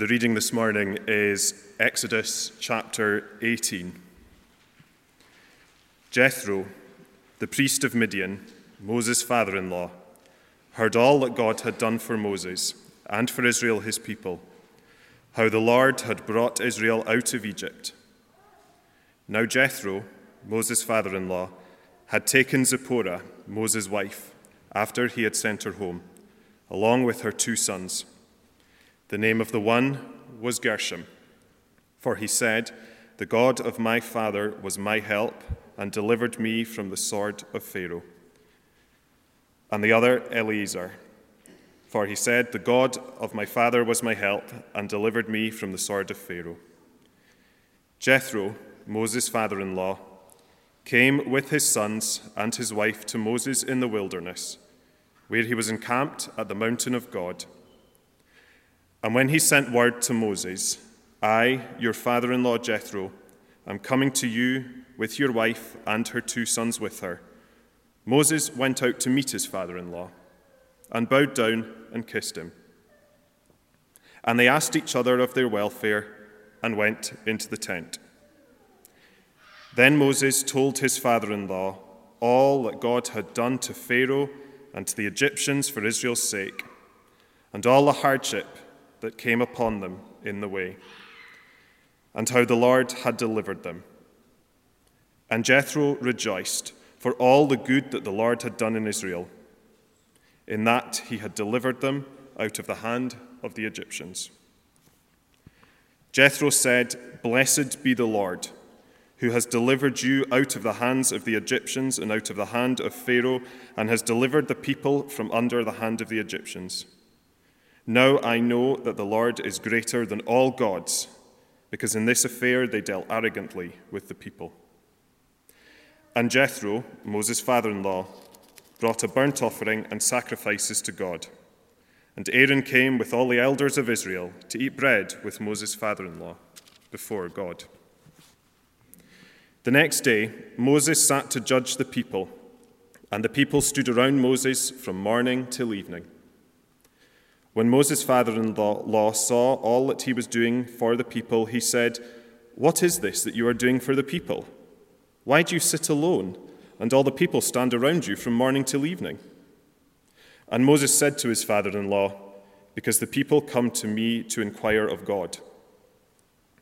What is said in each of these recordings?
The reading this morning is Exodus chapter 18. Jethro, the priest of Midian, Moses' father in law, heard all that God had done for Moses and for Israel his people, how the Lord had brought Israel out of Egypt. Now Jethro, Moses' father in law, had taken Zipporah, Moses' wife, after he had sent her home, along with her two sons. The name of the one was Gershom, for he said, The God of my father was my help and delivered me from the sword of Pharaoh. And the other, Eliezer, for he said, The God of my father was my help and delivered me from the sword of Pharaoh. Jethro, Moses' father in law, came with his sons and his wife to Moses in the wilderness, where he was encamped at the mountain of God. And when he sent word to Moses, I, your father in law Jethro, am coming to you with your wife and her two sons with her. Moses went out to meet his father in law and bowed down and kissed him. And they asked each other of their welfare and went into the tent. Then Moses told his father in law all that God had done to Pharaoh and to the Egyptians for Israel's sake, and all the hardship that came upon them in the way, and how the Lord had delivered them. And Jethro rejoiced for all the good that the Lord had done in Israel, in that he had delivered them out of the hand of the Egyptians. Jethro said, Blessed be the Lord, who has delivered you out of the hands of the Egyptians and out of the hand of Pharaoh, and has delivered the people from under the hand of the Egyptians. Now I know that the Lord is greater than all gods, because in this affair they dealt arrogantly with the people. And Jethro, Moses' father in law, brought a burnt offering and sacrifices to God. And Aaron came with all the elders of Israel to eat bread with Moses' father in law before God. The next day, Moses sat to judge the people, and the people stood around Moses from morning till evening. When Moses' father in law saw all that he was doing for the people, he said, What is this that you are doing for the people? Why do you sit alone, and all the people stand around you from morning till evening? And Moses said to his father in law, Because the people come to me to inquire of God.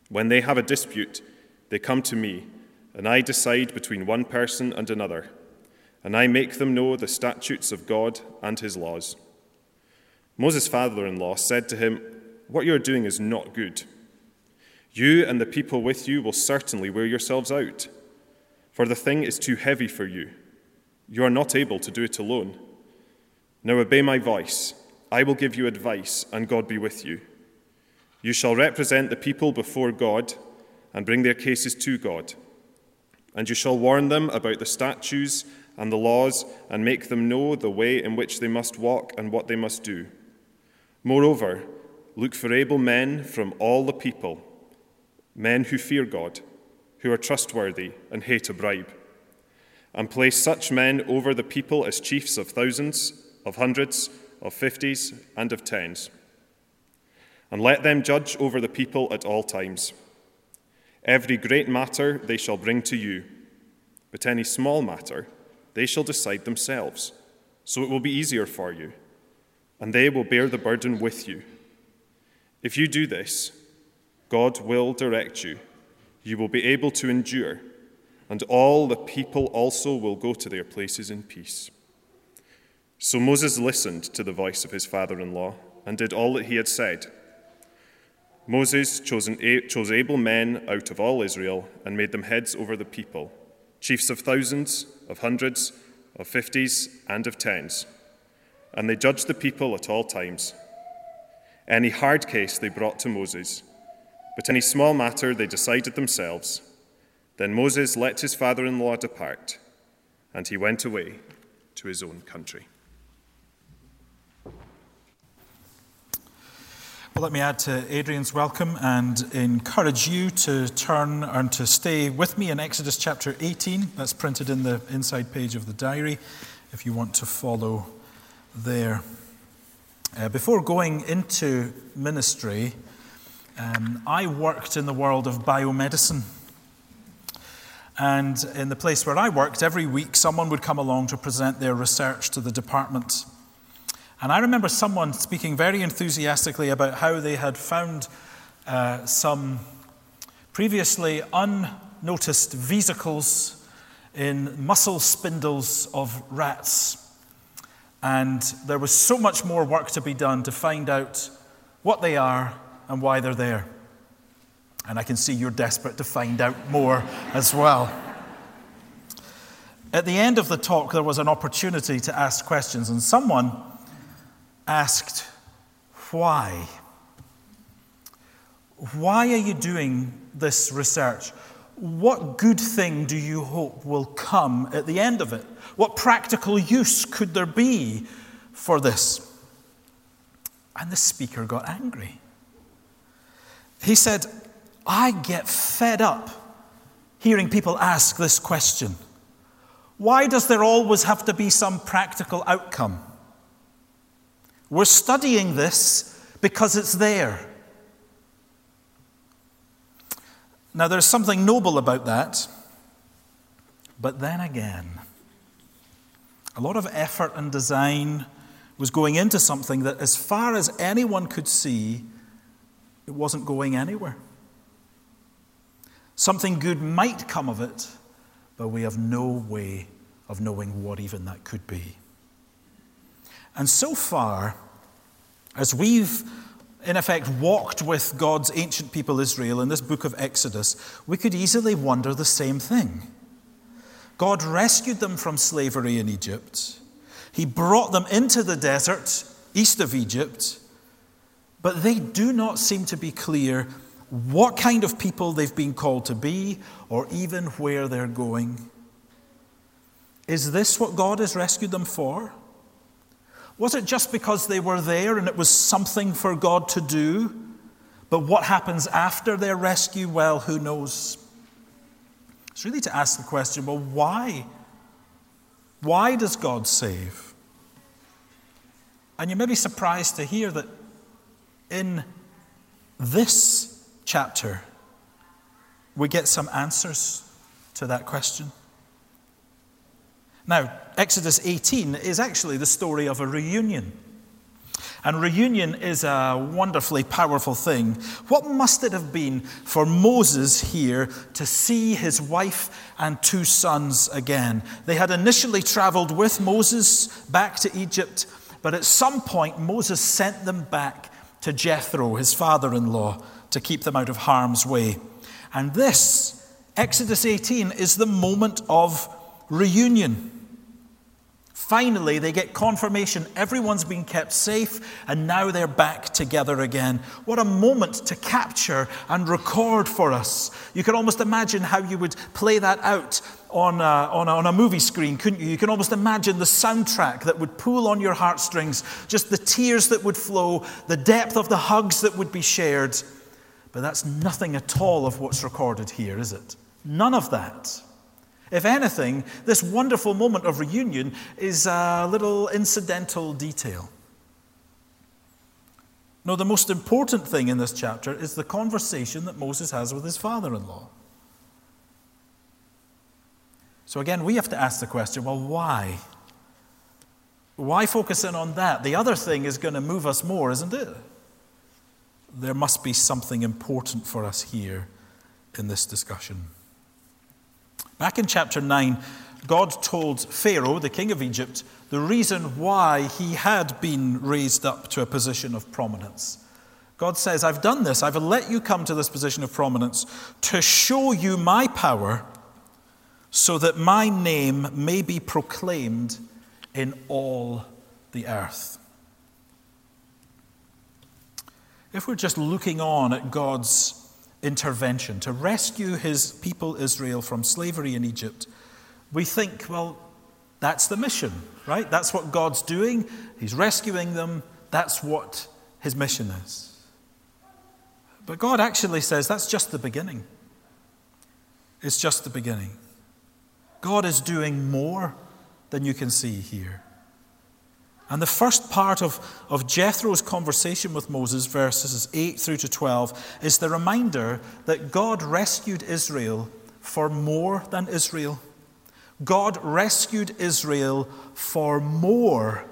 When they have a dispute, they come to me, and I decide between one person and another, and I make them know the statutes of God and his laws. Moses' father in law said to him, What you are doing is not good. You and the people with you will certainly wear yourselves out, for the thing is too heavy for you. You are not able to do it alone. Now obey my voice. I will give you advice, and God be with you. You shall represent the people before God and bring their cases to God. And you shall warn them about the statutes and the laws and make them know the way in which they must walk and what they must do. Moreover, look for able men from all the people, men who fear God, who are trustworthy and hate a bribe, and place such men over the people as chiefs of thousands, of hundreds, of fifties, and of tens. And let them judge over the people at all times. Every great matter they shall bring to you, but any small matter they shall decide themselves, so it will be easier for you and they will bear the burden with you. If you do this, God will direct you. You will be able to endure, and all the people also will go to their places in peace. So Moses listened to the voice of his father in law and did all that he had said. Moses chose, chose able men out of all Israel and made them heads over the people, chiefs of thousands, of hundreds, of fifties, and of tens and they judged the people at all times. Any hard case they brought to Moses, but any small matter they decided themselves. Then Moses let his father in law depart, and he went away to his own country. Well, let me add to Adrian's welcome and encourage you to turn and to stay with me in Exodus chapter 18. That's printed in the inside page of the diary if you want to follow there. Uh, before going into ministry, Um, I worked in the world of biomedicine. And in the place where I worked, every week someone would come along to present their research to the department. And I remember someone speaking very enthusiastically about how they had found uh, some previously unnoticed vesicles in muscle spindles of rats. And there was so much more work to be done to find out what they are and why they're there. And I can see you're desperate to find out more as well. At the end of the talk, there was an opportunity to ask questions, and someone asked, Why? Why are you doing this research? What good thing do you hope will come at the end of it? What practical use could there be for this? And the speaker got angry. He said, I get fed up hearing people ask this question Why does there always have to be some practical outcome? We're studying this because it's there. Now, there's something noble about that, but then again, a lot of effort and design was going into something that, as far as anyone could see, it wasn't going anywhere. Something good might come of it, but we have no way of knowing what even that could be. And so far, as we've in effect walked with God's ancient people Israel in this book of Exodus, we could easily wonder the same thing. God rescued them from slavery in Egypt. He brought them into the desert east of Egypt, but they do not seem to be clear what kind of people they've been called to be, or even where they're going. Is this what God has rescued them for? Was it just because they were there and it was something for God to do? But what happens after their rescue? Well, who knows? It's really to ask the question well, why? Why does God save? And you may be surprised to hear that in this chapter, we get some answers to that question. Now, Exodus 18 is actually the story of a reunion. And reunion is a wonderfully powerful thing. What must it have been for Moses here to see his wife and two sons again? They had initially traveled with Moses back to Egypt, but at some point Moses sent them back to Jethro, his father in law, to keep them out of harm's way. And this, Exodus 18, is the moment of reunion. Finally, they get confirmation everyone's been kept safe, and now they're back together again. What a moment to capture and record for us. You can almost imagine how you would play that out on a, on, a, on a, movie screen, couldn't you? You can almost imagine the soundtrack that would pull on your heartstrings, just the tears that would flow, the depth of the hugs that would be shared. But that's nothing at all of what's recorded here, is it? None of that. If anything, this wonderful moment of reunion is a little incidental detail. No, the most important thing in this chapter is the conversation that Moses has with his father in law. So again, we have to ask the question well, why? Why focus in on that? The other thing is going to move us more, isn't it? There must be something important for us here in this discussion. Back in chapter 9, God told Pharaoh, the king of Egypt, the reason why he had been raised up to a position of prominence. God says, I've done this, I've let you come to this position of prominence to show you my power so that my name may be proclaimed in all the earth. If we're just looking on at God's intervention to rescue his people Israel from slavery in Egypt, we think, well, that's the mission, right? That's what God's doing. He's rescuing them. That's what his mission is. But God actually says that's just the beginning. It's just the beginning. God is doing more than you can see here. And the first part of, of Jethro's conversation with Moses, verses 8 through to 12, is the reminder that God rescued Israel for more than Israel. God rescued Israel for more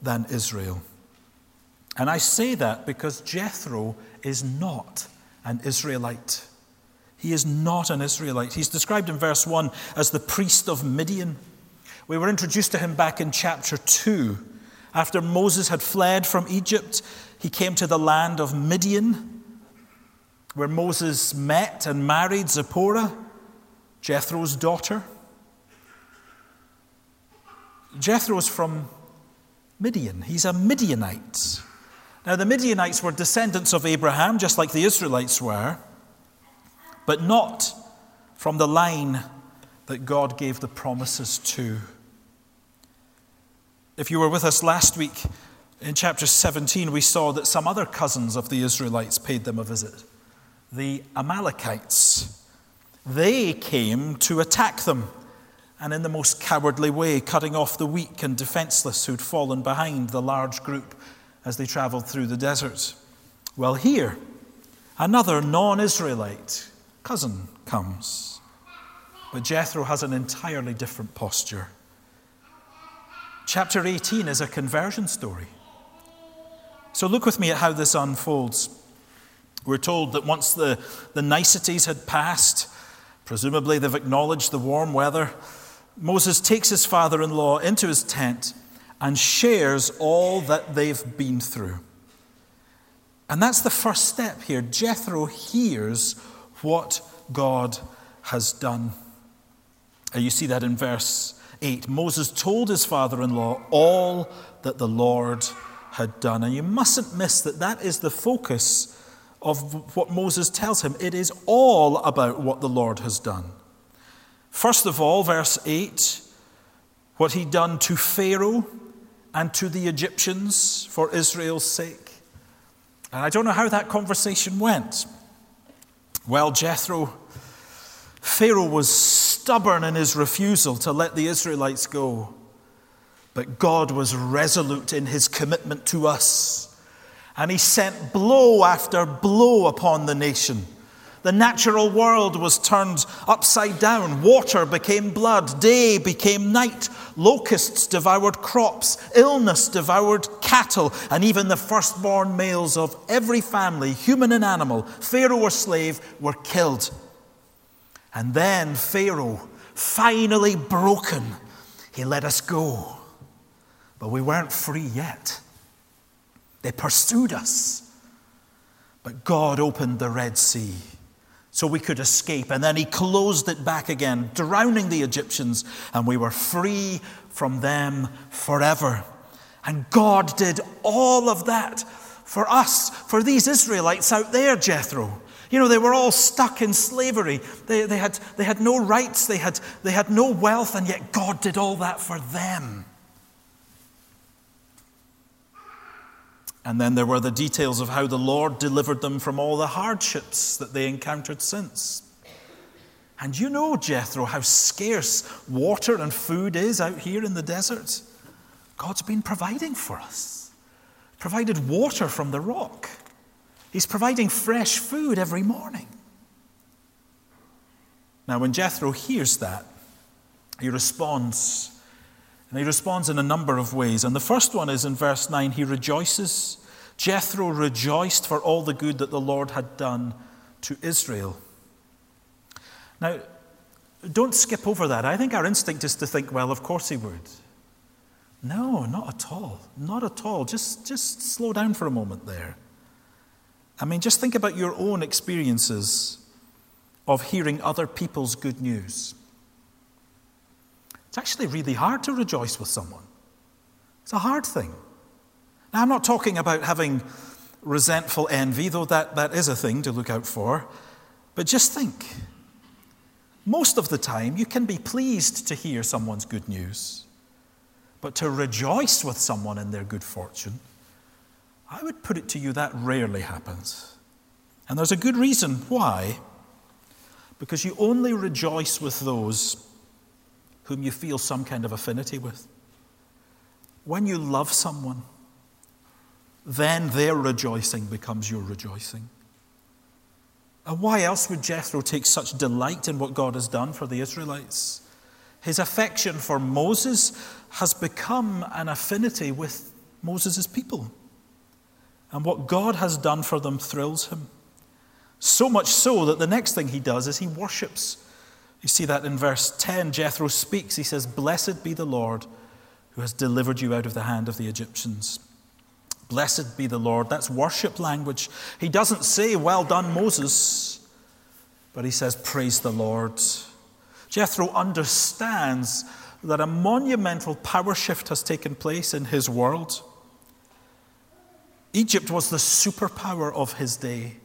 than Israel. And I say that because Jethro is not an Israelite. He is not an Israelite. He's described in verse 1 as the priest of Midian. We were introduced to him back in chapter 2. After Moses had fled from Egypt, he came to the land of Midian, where Moses met and married Zipporah, Jethro's daughter. Jethro's from Midian. He's a Midianite. Now, the Midianites were descendants of Abraham, just like the Israelites were, but not from the line that God gave the promises to. If you were with us last week in chapter 17, we saw that some other cousins of the Israelites paid them a visit the Amalekites. They came to attack them, and in the most cowardly way, cutting off the weak and defenseless who'd fallen behind the large group as they traveled through the desert. Well, here, another non Israelite cousin comes. But Jethro has an entirely different posture. Chapter 18 is a conversion story. So look with me at how this unfolds. We're told that once the, the niceties had passed, presumably they've acknowledged the warm weather, Moses takes his father in law into his tent and shares all that they've been through. And that's the first step here. Jethro hears what God has done. And you see that in verse 8. Moses told his father in law all that the Lord had done. And you mustn't miss that that is the focus of what Moses tells him. It is all about what the Lord has done. First of all, verse 8, what he'd done to Pharaoh and to the Egyptians for Israel's sake. And I don't know how that conversation went. Well, Jethro, Pharaoh was stubborn in his refusal to let the Israelites go. But God was resolute in his commitment to us. And he sent blow after blow upon the nation. The natural world was turned upside down. Water became blood. Day became night. Locusts devoured crops. Illness devoured cattle. And even the firstborn males of every family, human and animal, Pharaoh or slave, were killed. And then Pharaoh, finally broken, he let us go. But we weren't free yet. They pursued us. But God opened the Red Sea so we could escape. And then he closed it back again, drowning the Egyptians, and we were free from them forever. And God did all of that for us, for these Israelites out there, Jethro. You know, they were all stuck in slavery. They, they, had, they had no rights, they had, they had no wealth, and yet God did all that for them. And then there were the details of how the Lord delivered them from all the hardships that they encountered since. And you know, Jethro, how scarce water and food is out here in the desert. God's been providing for us, provided water from the rock. He's providing fresh food every morning. Now, when Jethro hears that, he responds and he responds in a number of ways. And the first one is in verse 9 he rejoices. Jethro rejoiced for all the good that the Lord had done to Israel. Now, don't skip over that. I think our instinct is to think, well, of course he would. No, not at all. Not at all. Just, just slow down for a moment there. I mean, just think about your own experiences of hearing other people's good news. It's actually really hard to rejoice with someone. It's a hard thing. Now, I'm not talking about having resentful envy, though that, that is a thing to look out for. But just think most of the time, you can be pleased to hear someone's good news, but to rejoice with someone in their good fortune, I would put it to you that rarely happens. And there's a good reason why. Because you only rejoice with those whom you feel some kind of affinity with. when you love someone, then their rejoicing becomes your rejoicing. And why else would Jethro take such delight in what God has done for the Israelites? His affection for Moses has become an affinity with Moses' people. And what God has done for them thrills him. So much so that the next thing he does is he worships. You see that in verse 10. Jethro speaks. He says, Blessed be the Lord who has delivered you out of the hand of the Egyptians. Blessed be the Lord. That's worship language. He doesn't say, Well done, Moses, but he says, Praise the Lord. Jethro understands that a monumental power shift has taken place in his world. Egypt was the superpower of his day.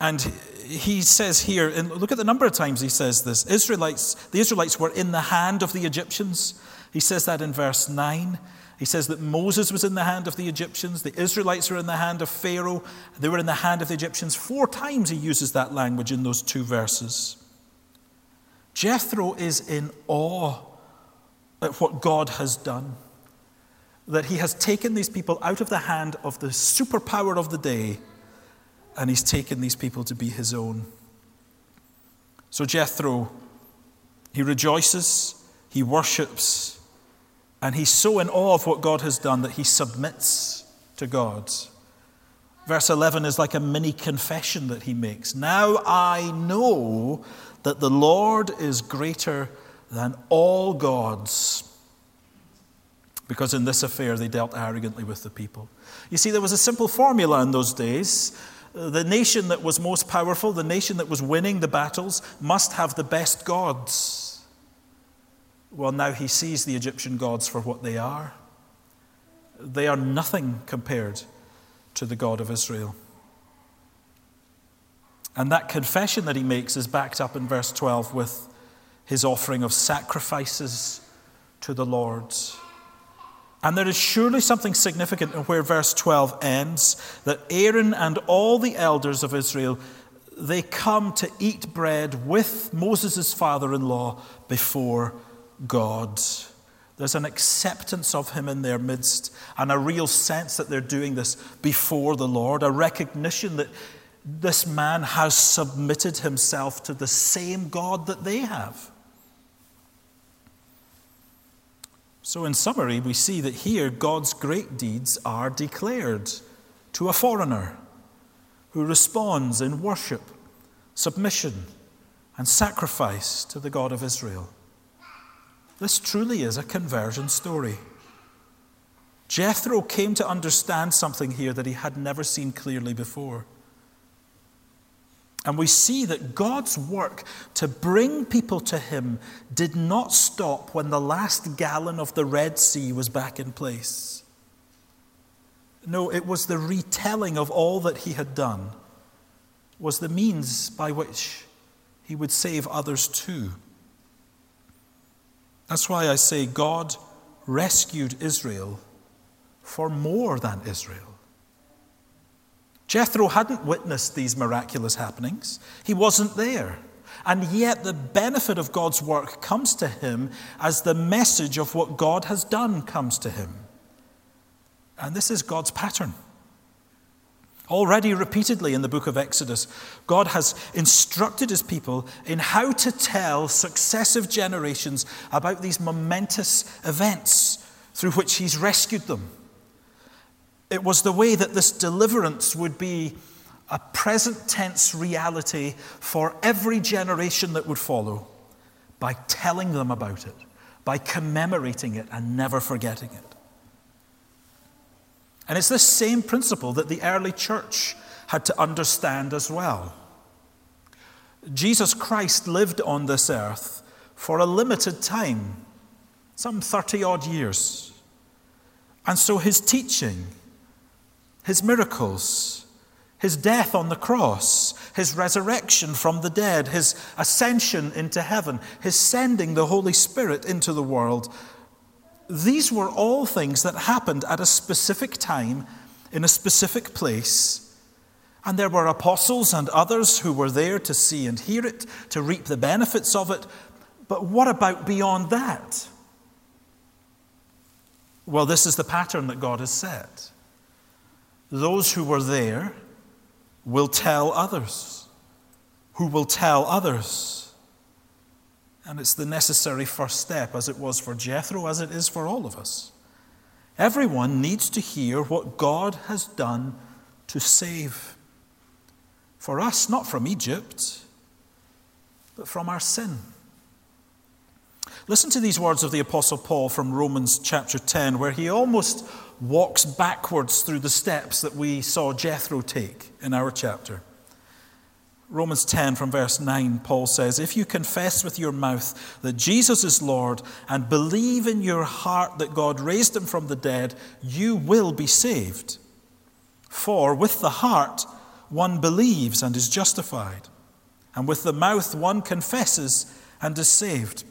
And he says here, and look at the number of times he says this Israelites, the Israelites were in the hand of the Egyptians. He says that in verse 9. He says that Moses was in the hand of the Egyptians, the Israelites were in the hand of Pharaoh, they were in the hand of the Egyptians. Four times he uses that language in those two verses. Jethro is in awe at what God has done. That he has taken these people out of the hand of the superpower of the day and he's taken these people to be his own. So Jethro, he rejoices, he worships, and he's so in awe of what God has done that he submits to God. Verse 11 is like a mini confession that he makes. Now I know that the Lord is greater than all gods. Because in this affair they dealt arrogantly with the people. You see, there was a simple formula in those days. The nation that was most powerful, the nation that was winning the battles, must have the best gods. Well, now he sees the Egyptian gods for what they are. They are nothing compared to the God of Israel. And that confession that he makes is backed up in verse 12 with his offering of sacrifices to the Lord. And there is surely something significant in where verse 12 ends that Aaron and all the elders of Israel they come to eat bread with Moses' father in law before God. There's an acceptance of him in their midst and a real sense that they're doing this before the Lord, a recognition that this man has submitted himself to the same God that they have. So, in summary, we see that here God's great deeds are declared to a foreigner who responds in worship, submission, and sacrifice to the God of Israel. This truly is a conversion story. Jethro came to understand something here that he had never seen clearly before. And we see that God's work to bring people to Him did not stop when the last gallon of the Red Sea was back in place. No, it was the retelling of all that He had done, was the means by which He would save others too. That's why I say God rescued Israel for more than Israel. Jethro hadn't witnessed these miraculous happenings, he wasn't there. And yet, the benefit of God's work comes to him as the message of what God has done comes to him. And this is God's pattern. Already repeatedly in the book of Exodus, God has instructed his people in how to tell successive generations about these momentous events through which he's rescued them. It was the way that this deliverance would be a present tense reality for every generation that would follow by telling them about it, by commemorating it and never forgetting it. And it's this same principle that the early church had to understand as well. Jesus Christ lived on this earth for a limited time, some 30 odd years. And so his teaching, his miracles, his death on the cross, his resurrection from the dead, his ascension into heaven, his sending the Holy Spirit into the world. These were all things that happened at a specific time in a specific place. And there were apostles and others who were there to see and hear it, to reap the benefits of it. But what about beyond that? Well, this is the pattern that God has set. Those who were there will tell others, who will tell others. And it's the necessary first step, as it was for Jethro, as it is for all of us. Everyone needs to hear what God has done to save. For us, not from Egypt, but from our sin. Listen to these words of the Apostle Paul from Romans chapter 10, where he almost walks backwards through the steps that we saw Jethro take in our chapter. Romans 10 from verse 9, Paul says, If you confess with your mouth that Jesus is Lord and believe in your heart that God raised him from the dead, you will be saved. For with the heart one believes and is justified, and with the mouth one confesses and is saved.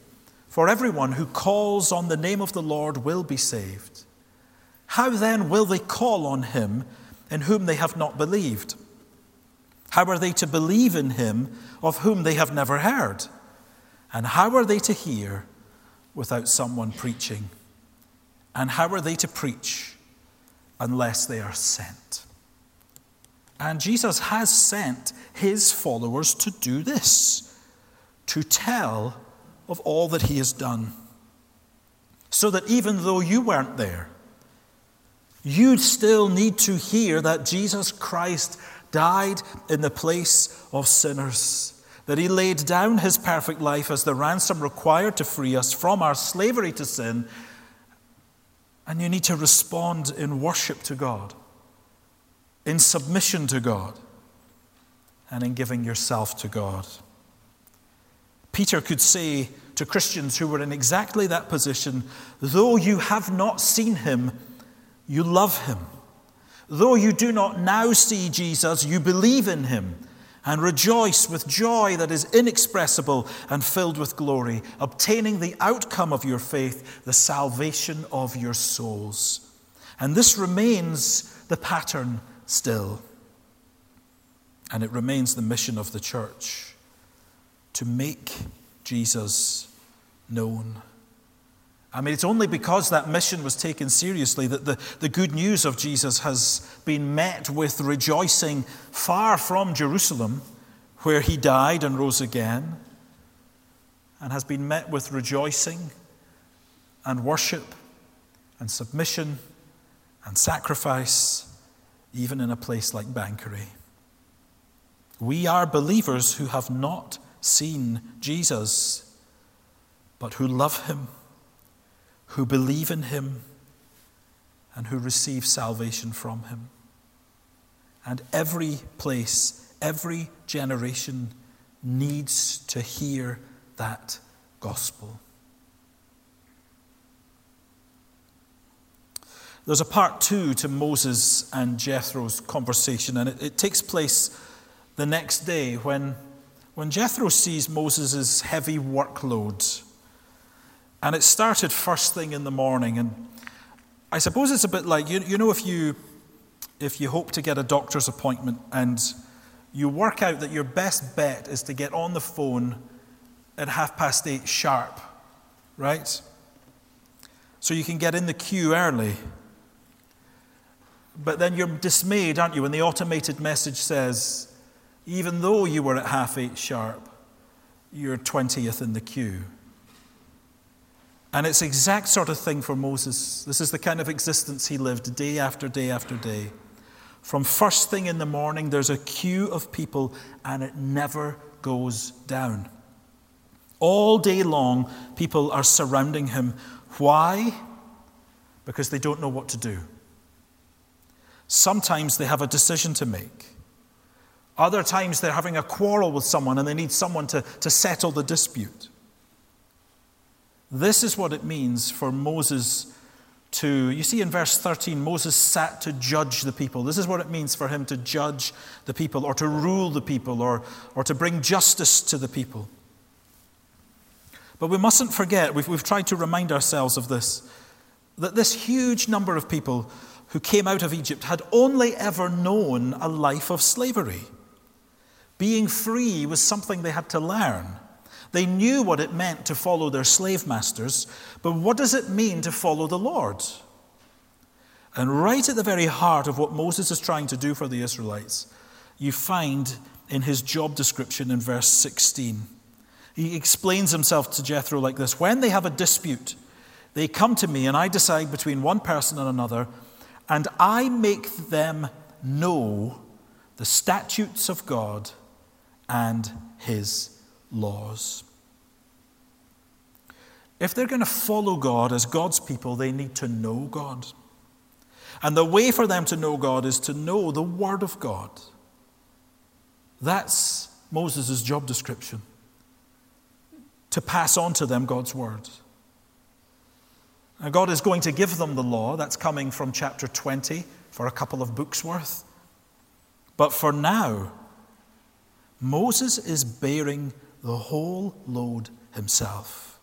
For everyone who calls on the name of the Lord will be saved. How then will they call on him in whom they have not believed? How are they to believe in him of whom they have never heard? And how are they to hear without someone preaching? And how are they to preach unless they are sent? And Jesus has sent his followers to do this, to tell of all that he has done. So that even though you weren't there, you still need to hear that Jesus Christ died in the place of sinners, that he laid down his perfect life as the ransom required to free us from our slavery to sin. And you need to respond in worship to God, in submission to God, and in giving yourself to God. Peter could say to Christians who were in exactly that position, though you have not seen him, you love him. Though you do not now see Jesus, you believe in him and rejoice with joy that is inexpressible and filled with glory, obtaining the outcome of your faith, the salvation of your souls. And this remains the pattern still. And it remains the mission of the church to make Jesus known. I mean, it's only because that mission was taken seriously that the, the good news of Jesus has been met with rejoicing far from Jerusalem, where he died and rose again, and has been met with rejoicing and worship and submission and sacrifice, even in a place like Banchory. We are believers who have not seen Jesus, but who love him who believe in him and who receive salvation from him. And every place, every generation needs to hear that gospel. There's a part two to Moses and Jethro's conversation, and it, it takes place the next day when, when Jethro sees Moses' heavy workload and it started first thing in the morning. And I suppose it's a bit like you, you know, if you, if you hope to get a doctor's appointment and you work out that your best bet is to get on the phone at half past eight sharp, right? So you can get in the queue early. But then you're dismayed, aren't you, when the automated message says, even though you were at half eight sharp, you're 20th in the queue. And it's the exact sort of thing for Moses. This is the kind of existence he lived day after day after day. From first thing in the morning, there's a queue of people, and it never goes down. All day long, people are surrounding him. Why? Because they don't know what to do. Sometimes they have a decision to make. Other times they're having a quarrel with someone and they need someone to, to settle the dispute. This is what it means for Moses to, you see in verse 13, Moses sat to judge the people. This is what it means for him to judge the people or to rule the people or, or to bring justice to the people. But we mustn't forget, we've, we've tried to remind ourselves of this, that this huge number of people who came out of Egypt had only ever known a life of slavery. Being free was something they had to learn. They knew what it meant to follow their slave masters, but what does it mean to follow the Lord? And right at the very heart of what Moses is trying to do for the Israelites, you find in his job description in verse 16. He explains himself to Jethro like this When they have a dispute, they come to me, and I decide between one person and another, and I make them know the statutes of God and his laws. If they're going to follow God as God's people, they need to know God. And the way for them to know God is to know the Word of God. That's Moses' job description to pass on to them God's Word. Now, God is going to give them the law. That's coming from chapter 20 for a couple of books worth. But for now, Moses is bearing the whole load himself.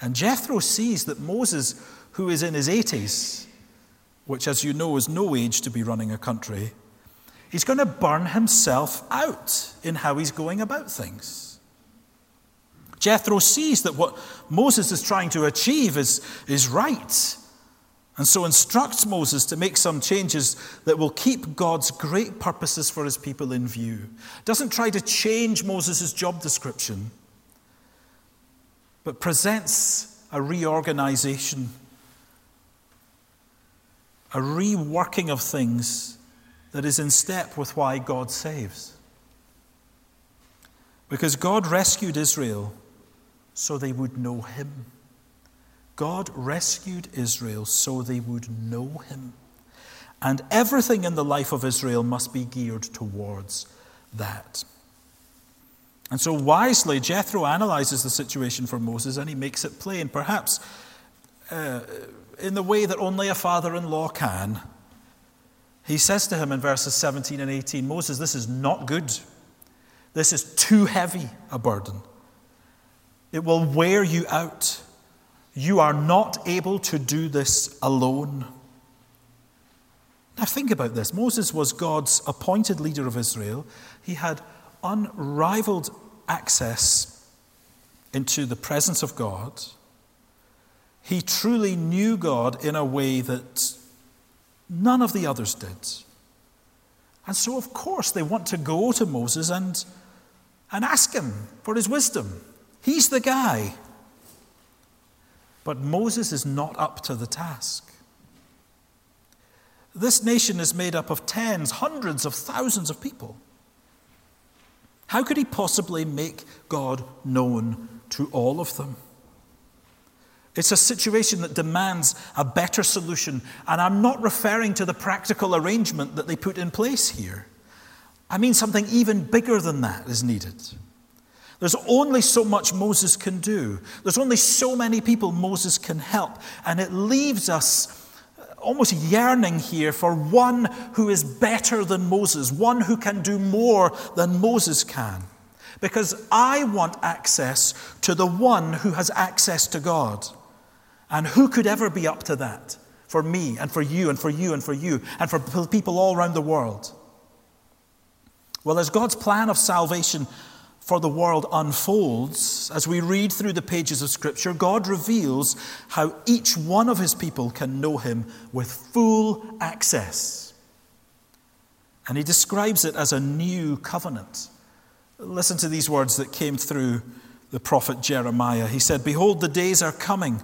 And Jethro sees that Moses, who is in his 80s, which, as you know, is no age to be running a country, he's going to burn himself out in how he's going about things. Jethro sees that what Moses is trying to achieve is, is right, and so instructs Moses to make some changes that will keep God's great purposes for his people in view. Doesn't try to change Moses' job description, but presents a reorganization a reworking of things that is in step with why God saves. Because God rescued Israel so they would know Him. God rescued Israel so they would know Him. And everything in the life of Israel must be geared towards that. And so wisely, Jethro analyzes the situation for Moses and he makes it plain. Perhaps uh, in the way that only a father in law can. He says to him in verses 17 and 18 Moses, this is not good. This is too heavy a burden. It will wear you out. You are not able to do this alone. Now, think about this. Moses was God's appointed leader of Israel. He had unrivaled access into the presence of God. He truly knew God in a way that none of the others did. And so, of course, they want to go to Moses and, and ask him for his wisdom. He's the guy. But Moses is not up to the task. This nation is made up of tens, hundreds of thousands of people. How could he possibly make God known to all of them? It's a situation that demands a better solution. And I'm not referring to the practical arrangement that they put in place here. I mean, something even bigger than that is needed. There's only so much Moses can do, there's only so many people Moses can help. And it leaves us uh, almost yearning here for one who is better than Moses, one who can do more than Moses can. Because I want access to the one who has access to God. And who could ever be up to that for me and for you and for you and for you and for people all around the world? Well, as God's plan of salvation for the world unfolds, as we read through the pages of Scripture, God reveals how each one of his people can know him with full access. And he describes it as a new covenant. Listen to these words that came through the prophet Jeremiah. He said, Behold, the days are coming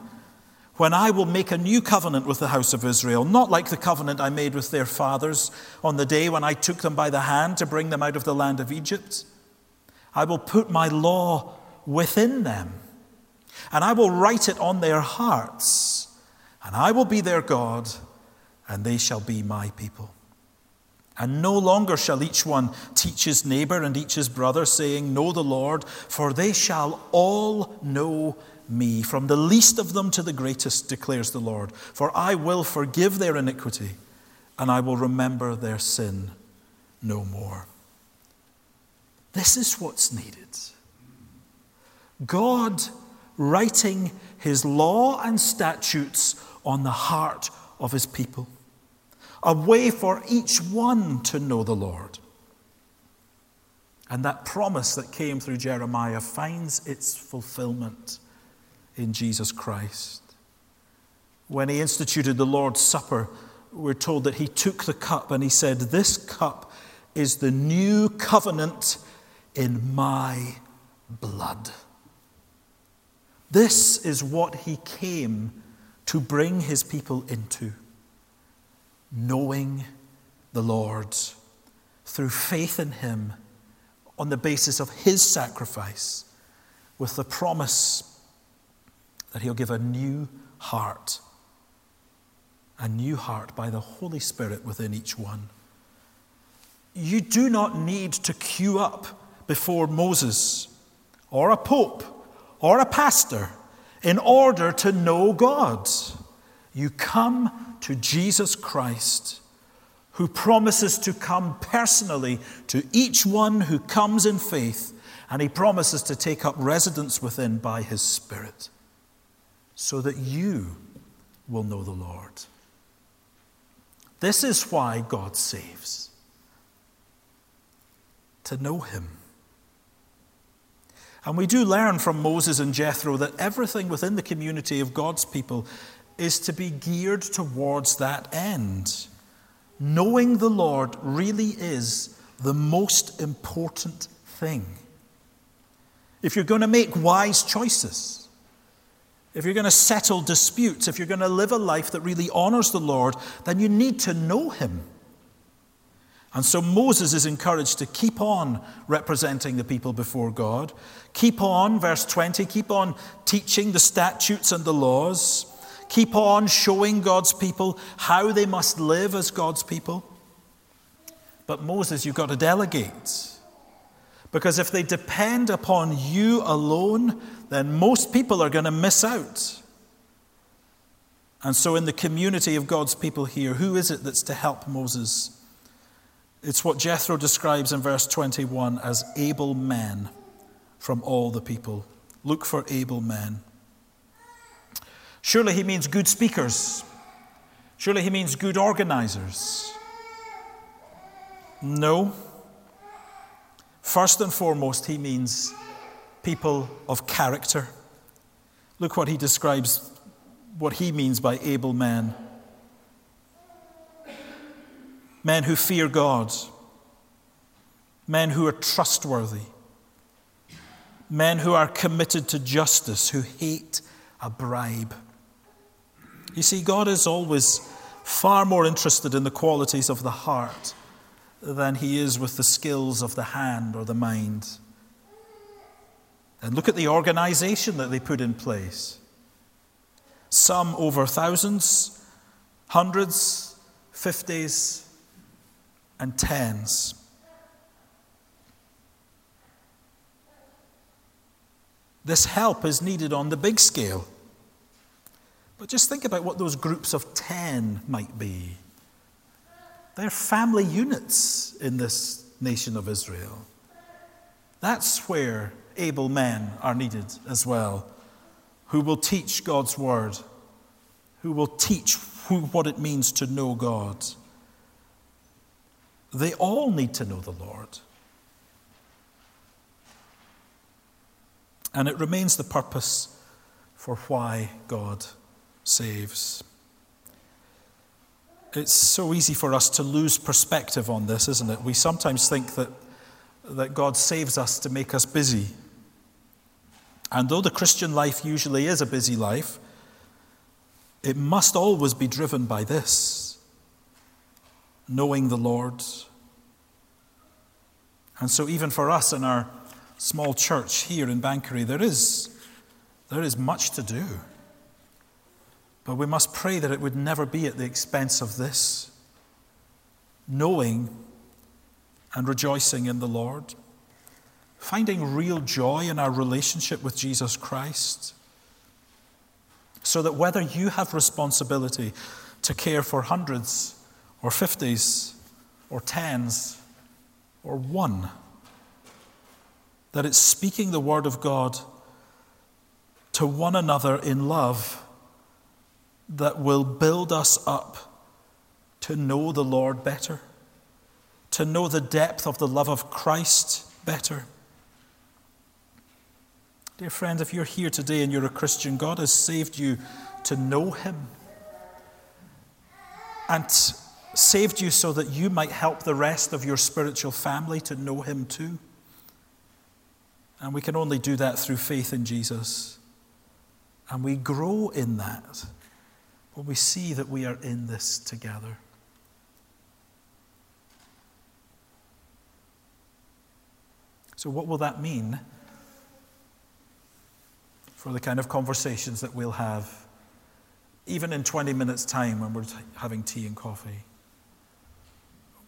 when I will make a new covenant with the house of Israel, not like the covenant I made with their fathers on the day when I took them by the hand to bring them out of the land of Egypt. I will put my law within them, and I will write it on their hearts, and I will be their God, and they shall be my people. And no longer shall each one teach his neighbor and each his brother, saying, Know the Lord, for they shall all know me, from the least of them to the greatest, declares the Lord. For I will forgive their iniquity, and I will remember their sin no more. This is what's needed. God writing his law and statutes on the heart of his people, a way for each one to know the Lord. And that promise that came through Jeremiah finds its fulfillment in Jesus Christ. When he instituted the Lord's Supper we're told that he took the cup and he said, This cup is the new covenant in my blood. This is what he came to bring his people into knowing the Lord through faith in him on the basis of his sacrifice, with the promise that he'll give a new heart, a new heart by the Holy Spirit within each one. You do not need to queue up before Moses or a pope or a pastor in order to know God. You come to Jesus Christ, who promises to come personally to each one who comes in faith, and he promises to take up residence within by his Spirit, so that you will know the Lord. This is why God saves to know him. And we do learn from Moses and Jethro that everything within the community of God's people is to be geared towards that end. Knowing the Lord really is the most important thing. If you're going to make wise choices, if you're going to settle disputes, if you're going to live a life that really honors the Lord, then you need to know Him. And so Moses is encouraged to keep on representing the people before God. Keep on, verse 20, keep on teaching the statutes and the laws. Keep on showing God's people how they must live as God's people. But Moses, you've got to delegate. Because if they depend upon you alone, then most people are going to miss out. And so, in the community of God's people here, who is it that's to help Moses? It's what Jethro describes in verse 21 as able men from all the people. Look for able men. Surely he means good speakers. Surely he means good organizers. No. First and foremost, he means people of character. Look what he describes, what he means by able men men who fear God, men who are trustworthy, men who are committed to justice, who hate a bribe. You see, God is always far more interested in the qualities of the heart than he is with the skills of the hand or the mind. And look at the organization that they put in place. Some over thousands, hundreds, fifties, and tens. This help is needed on the big scale. But just think about what those groups of 10 might be. They're family units in this nation of Israel. That's where able men are needed as well, who will teach God's word, who will teach who, what it means to know God. They all need to know the Lord. And it remains the purpose for why God saves. It's so easy for us to lose perspective on this, isn't it? We sometimes think that, that God saves us to make us busy. And though the Christian life usually is a busy life, it must always be driven by this knowing the Lord. And so, even for us in our small church here in Banchory, there is, there is much to do. But we must pray that it would never be at the expense of this knowing and rejoicing in the Lord, finding real joy in our relationship with Jesus Christ, so that whether you have responsibility to care for hundreds or 50s or 10s or one. That it's speaking the word of God to one another in love that will build us up to know the Lord better, to know the depth of the love of Christ better. Dear friend, if you're here today and you're a Christian, God has saved you to know Him and saved you so that you might help the rest of your spiritual family to know Him too. And we can only do that through faith in Jesus. And we grow in that when we see that we are in this together. So, what will that mean for the kind of conversations that we'll have, even in 20 minutes' time when we're having tea and coffee?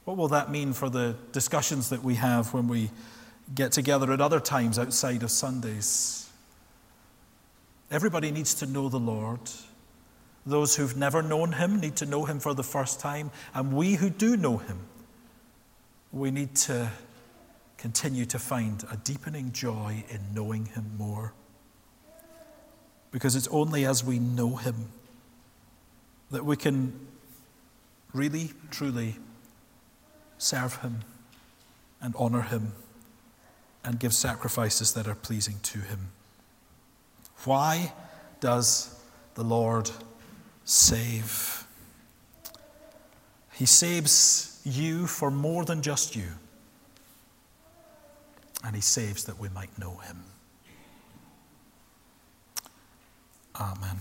What will that mean for the discussions that we have when we get together at other times outside of Sundays? Everybody needs to know the Lord. Those who've never known Him need to know Him for the first time. And we who do know Him, we need to continue to find a deepening joy in knowing Him more. Because it's only as we know Him that we can really, truly serve Him and honor Him and give sacrifices that are pleasing to Him. Why does the Lord save? He saves you for more than just you and he saves that we might know him. Amen.